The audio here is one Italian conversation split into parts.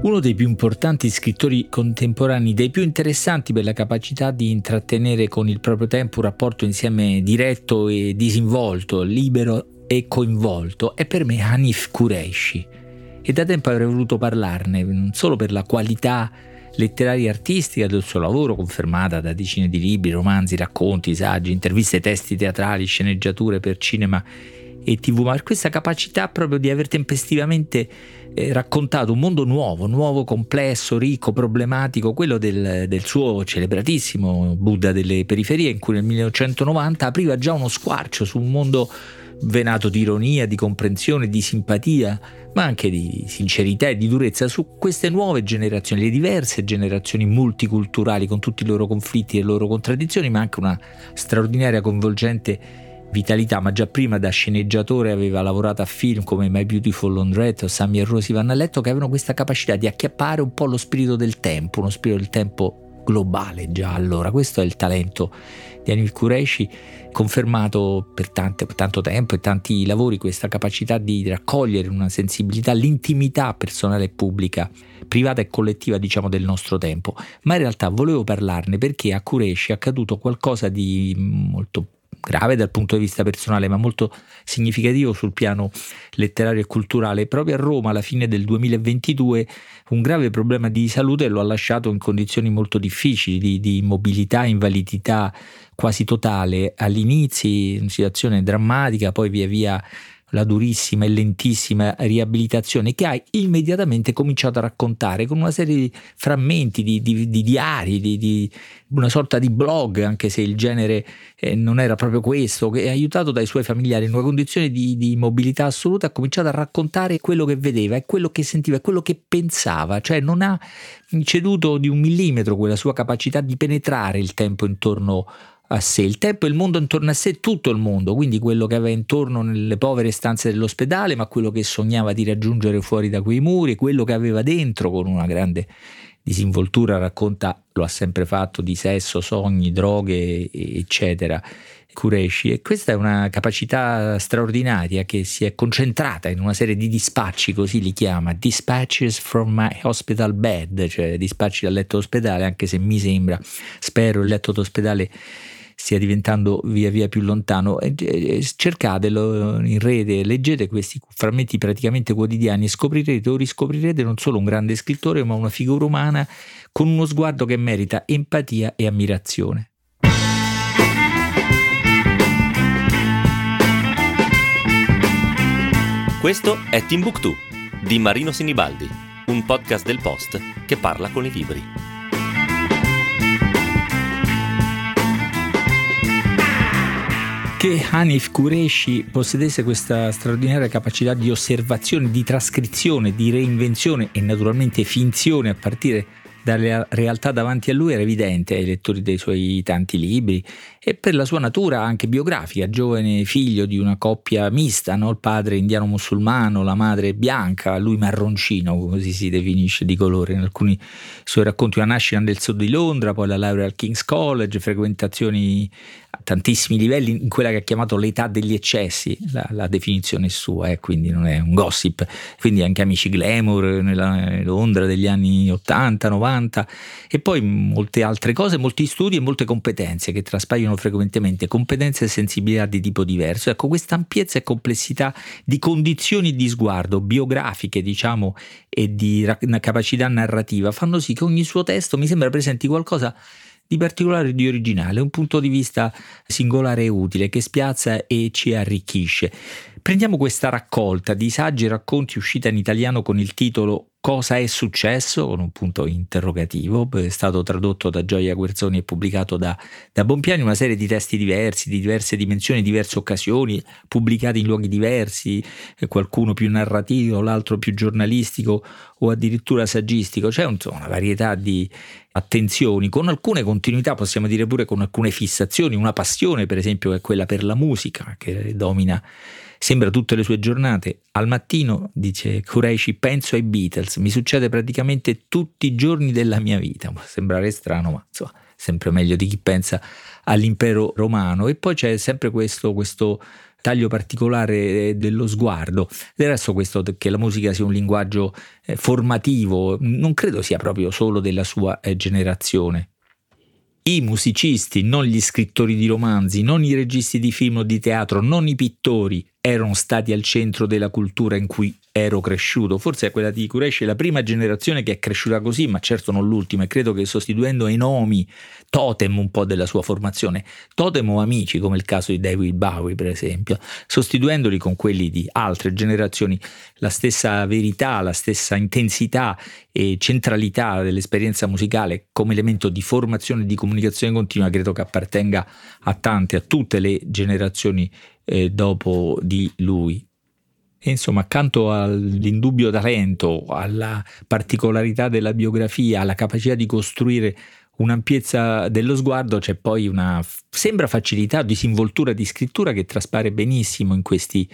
Uno dei più importanti scrittori contemporanei, dei più interessanti per la capacità di intrattenere con il proprio tempo un rapporto insieme diretto e disinvolto, libero e coinvolto, è per me Hanif Kureishi. E da tempo avrei voluto parlarne, non solo per la qualità letteraria e artistica del suo lavoro, confermata da decine di libri, romanzi, racconti, saggi, interviste, testi teatrali, sceneggiature per cinema e tv, ma per questa capacità proprio di aver tempestivamente eh, raccontato un mondo nuovo, nuovo, complesso, ricco, problematico, quello del, del, suo celebratissimo Buddha delle periferie, in cui nel 1990 apriva già uno squarcio su un mondo venato di ironia, di comprensione, di simpatia, ma anche di sincerità e di durezza su queste nuove generazioni, le diverse generazioni multiculturali con tutti i loro conflitti e le loro contraddizioni, ma anche una straordinaria coinvolgente vitalità, ma già prima da sceneggiatore aveva lavorato a film come My Beautiful Laundrette o Sammy e Rosy vanno a letto che avevano questa capacità di acchiappare un po' lo spirito del tempo, uno spirito del tempo globale già allora. Questo è il talento di Anil Qureshi, confermato per, tante, tanto tempo e tanti lavori, questa capacità di raccogliere una sensibilità, l'intimità personale e pubblica, privata e collettiva diciamo del nostro tempo. Ma in realtà volevo parlarne perché a Qureshi è accaduto qualcosa di molto grave dal punto di vista personale, ma molto significativo sul piano letterario e culturale. Proprio a Roma, alla fine del 2022, un grave problema di salute lo ha lasciato in condizioni molto difficili, di, di immobilità, invalidità quasi totale. All'inizio, una situazione drammatica, poi via via la durissima e lentissima riabilitazione che hai immediatamente cominciato a raccontare con una serie di frammenti, di, di, di diari, di, di, una sorta di blog, anche se il genere eh, non era proprio questo, che aiutato dai suoi familiari in una condizione di, di mobilità assoluta ha cominciato a raccontare quello che vedeva e quello che sentiva e quello che pensava, cioè non ha ceduto di un millimetro quella sua capacità di penetrare il tempo intorno a a sé. Il tempo e il mondo intorno a sé, tutto il mondo, quindi quello che aveva intorno nelle povere stanze dell'ospedale, ma quello che sognava di raggiungere fuori da quei muri, quello che aveva dentro con una grande disinvoltura, racconta, lo ha sempre fatto, di sesso, sogni, droghe, eccetera. Kureshi e questa è una capacità straordinaria che si è concentrata in una serie di dispacci, così li chiama, dispatches from my hospital bed, cioè dispacci dal letto d'ospedale, anche se mi sembra, spero il letto d'ospedale stia diventando via via più lontano. Cercatelo in rete, leggete questi frammenti praticamente quotidiani e scoprirete o riscoprirete non solo un grande scrittore, ma una figura umana con uno sguardo che merita empatia e ammirazione. Questo è Timbuktu di Marino Sinibaldi, un podcast del Post che parla con i libri. Che Hanif Qureshi possedesse questa straordinaria capacità di osservazione, di trascrizione, di reinvenzione e naturalmente finzione a partire dalle realtà davanti a lui era evidente ai lettori dei suoi tanti libri e per la sua natura anche biografica, giovane figlio di una coppia mista, no? il padre indiano musulmano, la madre bianca, lui marroncino, così si definisce di colore in alcuni suoi racconti, una nascita nel sud di Londra, poi la laurea al King's College, frequentazioni a tantissimi livelli in quella che ha chiamato l'età degli eccessi, la, la definizione sua, eh, quindi non è un gossip, quindi anche amici glamour nella Londra degli anni 80, 90 e poi molte altre cose, molti studi e molte competenze che traspaiono frequentemente competenze e sensibilità di tipo diverso. Ecco, questa ampiezza e complessità di condizioni di sguardo biografiche, diciamo, e di ra- capacità narrativa fanno sì che ogni suo testo mi sembra presenti qualcosa di particolare e di originale, un punto di vista singolare e utile che spiazza e ci arricchisce. Prendiamo questa raccolta di saggi e racconti uscita in italiano con il titolo Cosa è successo? con un punto interrogativo, è stato tradotto da Gioia Guerzoni e pubblicato da, da Bompiani, una serie di testi diversi, di diverse dimensioni, diverse occasioni, pubblicati in luoghi diversi, qualcuno più narrativo, l'altro più giornalistico o addirittura saggistico, c'è insomma, una varietà di attenzioni, con alcune continuità, possiamo dire pure con alcune fissazioni, una passione per esempio è quella per la musica che domina Sembra tutte le sue giornate. Al mattino, dice Kureishi, penso ai Beatles, mi succede praticamente tutti i giorni della mia vita. Può sembrare strano, ma insomma, sempre meglio di chi pensa all'impero romano. E poi c'è sempre questo, questo taglio particolare dello sguardo. Del resto questo che la musica sia un linguaggio eh, formativo non credo sia proprio solo della sua eh, generazione. I musicisti, non gli scrittori di romanzi, non i registi di film o di teatro, non i pittori, erano stati al centro della cultura in cui ero cresciuto. Forse è quella di Kureshi la prima generazione che è cresciuta così, ma certo non l'ultima. E credo che sostituendo i nomi, totem un po' della sua formazione, totem o amici, come il caso di David Bowie, per esempio, sostituendoli con quelli di altre generazioni, la stessa verità, la stessa intensità e centralità dell'esperienza musicale come elemento di formazione e di comunicazione continua, credo che appartenga a tante, a tutte le generazioni eh, dopo di lui. E insomma, accanto all'indubbio talento, alla particolarità della biografia, alla capacità di costruire un'ampiezza dello sguardo, c'è poi una sembra facilità, disinvoltura di scrittura che traspare benissimo in questi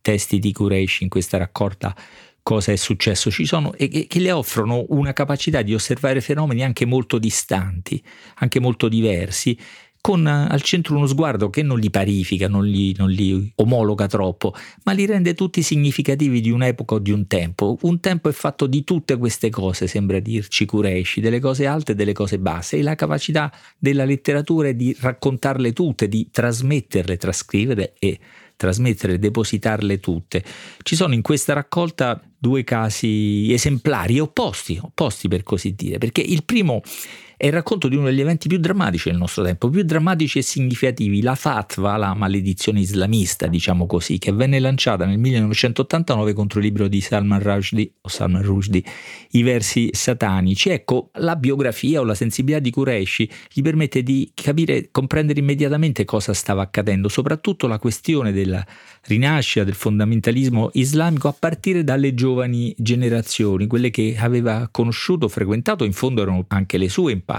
testi di Kureishi, in questa raccolta cosa è successo, ci sono e che le offrono una capacità di osservare fenomeni anche molto distanti, anche molto diversi con eh, al centro uno sguardo che non li parifica, non li, non li, omologa troppo, ma li rende tutti significativi di un'epoca o di un tempo. Un tempo è fatto di tutte queste cose, sembra dirci Kureishi, delle cose alte e delle cose basse, e la capacità della letteratura è di raccontarle tutte, di trasmetterle, trascrivere e trasmettere, depositarle tutte. Ci sono in questa raccolta due casi esemplari, opposti, opposti per così dire, perché il primo è il racconto di uno degli eventi più drammatici del nostro tempo, più drammatici e significativi, la fatwa, la maledizione islamista, diciamo così, che venne lanciata nel 1989 contro il libro di Salman Rushdie, o Salman Rushdie, I versi satanici. Ecco, la biografia o la sensibilità di Qureshi gli permette di capire, comprendere immediatamente cosa stava accadendo, soprattutto la questione della rinascita del fondamentalismo islamico a partire dalle giovani generazioni, quelle che aveva conosciuto, frequentato, in fondo erano anche le sue in parte.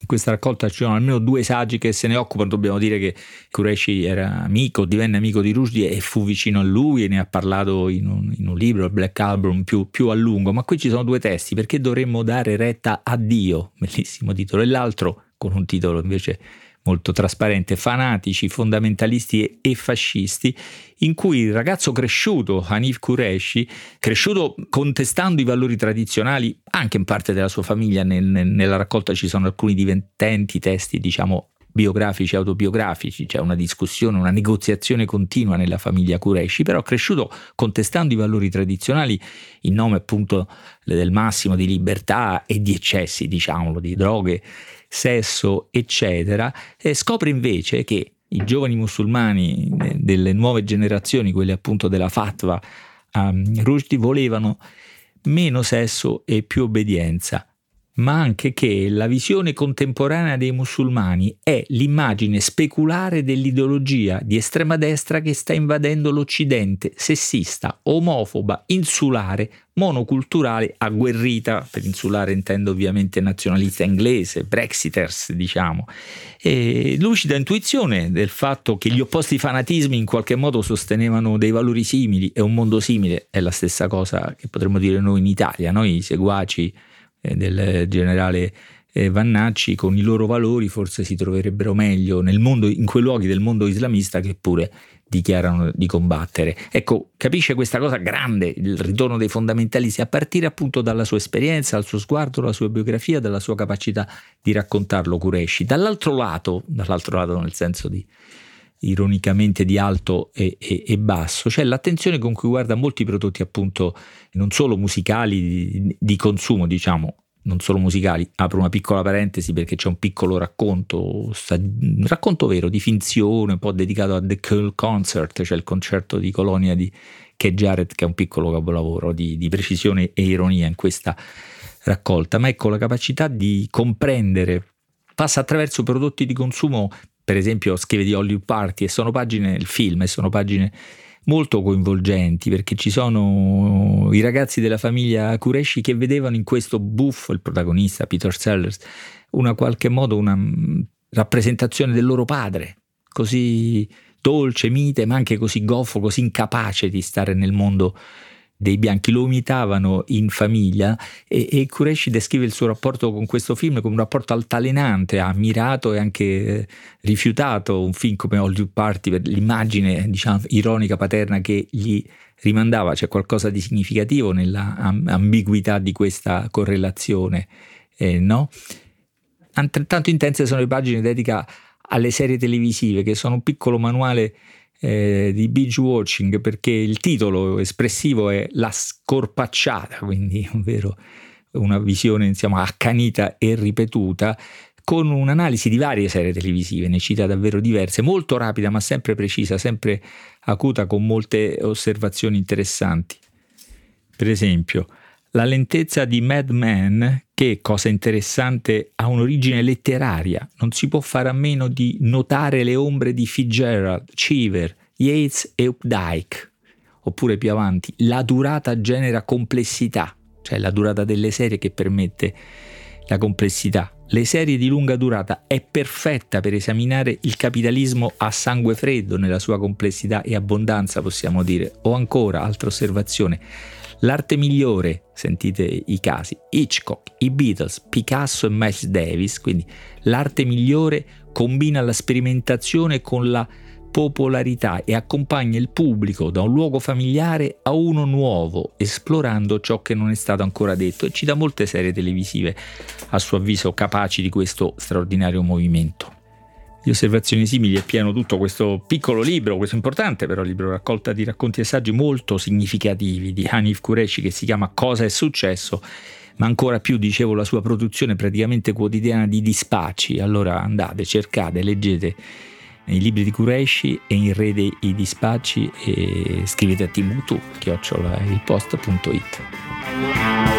In questa raccolta ci sono almeno due saggi che se ne occupano, dobbiamo dire che Qureshi era amico, divenne amico di Rushdie e fu vicino a lui e ne ha parlato in un, in un libro, il Black Album, più, più, a lungo, ma qui ci sono due testi, perché dovremmo dare retta a Dio, bellissimo titolo, e l'altro con un titolo invece molto trasparente, fanatici, fondamentalisti e fascisti, in cui il ragazzo cresciuto, Hanif Qureshi, cresciuto contestando i valori tradizionali, anche in parte della sua famiglia, nel, nella raccolta ci sono alcuni divententi testi, diciamo, biografici, autobiografici, c'è una discussione, una negoziazione continua nella famiglia Qureshi, però cresciuto contestando i valori tradizionali in nome appunto del massimo di libertà e di eccessi, diciamolo, di droghe sesso, eccetera, e scopre invece che i giovani musulmani delle nuove generazioni, quelli appunto della fatwa um, Rushdie, volevano meno sesso e più obbedienza, ma anche che la visione contemporanea dei musulmani è l'immagine speculare dell'ideologia di estrema destra che sta invadendo l'Occidente, sessista, omofoba, insulare, monoculturale, agguerrita, per insulare intendo ovviamente nazionalista inglese, brexiters diciamo, e lucida intuizione del fatto che gli opposti fanatismi in qualche modo sostenevano dei valori simili e un mondo simile, è la stessa cosa che potremmo dire noi in Italia, noi seguaci del generale eh, Vannacci con i loro valori forse si troverebbero meglio nel mondo, in quei luoghi del mondo islamista che pure dichiarano di combattere. Ecco, capisce questa cosa grande, il ritorno dei fondamentalisti, a partire appunto dalla sua esperienza, dal suo sguardo, dalla sua biografia, dalla sua capacità di raccontarlo Qureshi. Dall'altro lato, dall'altro lato nel senso di ironicamente di alto e, e, e, basso, c'è l'attenzione con cui guarda molti prodotti appunto non solo musicali di, di, consumo, diciamo, non solo musicali, apro una piccola parentesi perché c'è un piccolo racconto, un racconto vero di finzione, un po' dedicato a The Curl Concert, cioè il concerto di Colonia di Kay Jarrett, che è un piccolo capolavoro di, di precisione e ironia in questa raccolta, ma ecco la capacità di comprendere passa attraverso prodotti di consumo per esempio scrive di Hollywood Party e sono pagine, il film, e sono pagine molto coinvolgenti perché ci sono i ragazzi della famiglia Kureshi che vedevano in questo buffo, il protagonista Peter Sellers, una qualche modo una mm, rappresentazione del loro padre, così dolce, mite, ma anche così goffo, così incapace di stare nel mondo dei bianchi, lo imitavano in famiglia e, e Qureshi descrive il suo rapporto con questo film come un rapporto altalenante, ha ammirato e anche eh, rifiutato un film come Hollywood Party per l'immagine diciamo, ironica paterna che gli rimandava, c'è qualcosa di significativo nella ambiguità di questa correlazione, eh, no? Altrettanto intense sono le pagine dedicate alle serie televisive che sono un piccolo manuale eh, di binge watching perché il titolo espressivo è La scorpacciata, quindi ovvero una visione insomma, accanita e ripetuta con un'analisi di varie serie televisive, ne cita davvero diverse, molto rapida ma sempre precisa, sempre acuta con molte osservazioni interessanti. Per esempio, la lentezza di Mad Men, che cosa interessante, ha un'origine letteraria, non si può fare a meno di notare le ombre di Fitzgerald, Cheever, Yates e Updike. Oppure più avanti, la durata genera complessità, cioè la durata delle serie che permette la complessità. Le serie di lunga durata è perfetta per esaminare il capitalismo a sangue freddo nella sua complessità e abbondanza, possiamo dire. O ancora, altra osservazione, L'arte migliore, sentite i casi, Hitchcock, i Beatles, Picasso e Miles Davis, quindi l'arte migliore combina la sperimentazione con la popolarità e accompagna il pubblico da un luogo familiare a uno nuovo, esplorando ciò che non è stato ancora detto e ci dà molte serie televisive, a suo avviso, capaci di questo straordinario movimento. Di osservazioni simili è pieno tutto questo piccolo libro, questo importante però libro, raccolta di racconti e saggi molto significativi di Hanif Qureshi che si chiama Cosa è successo, ma ancora più, dicevo, la sua produzione praticamente quotidiana di dispacci. Allora andate, cercate, leggete i libri di Qureshi e in rete i dispacci e scrivete a timutu, chiocciola ilpost.it.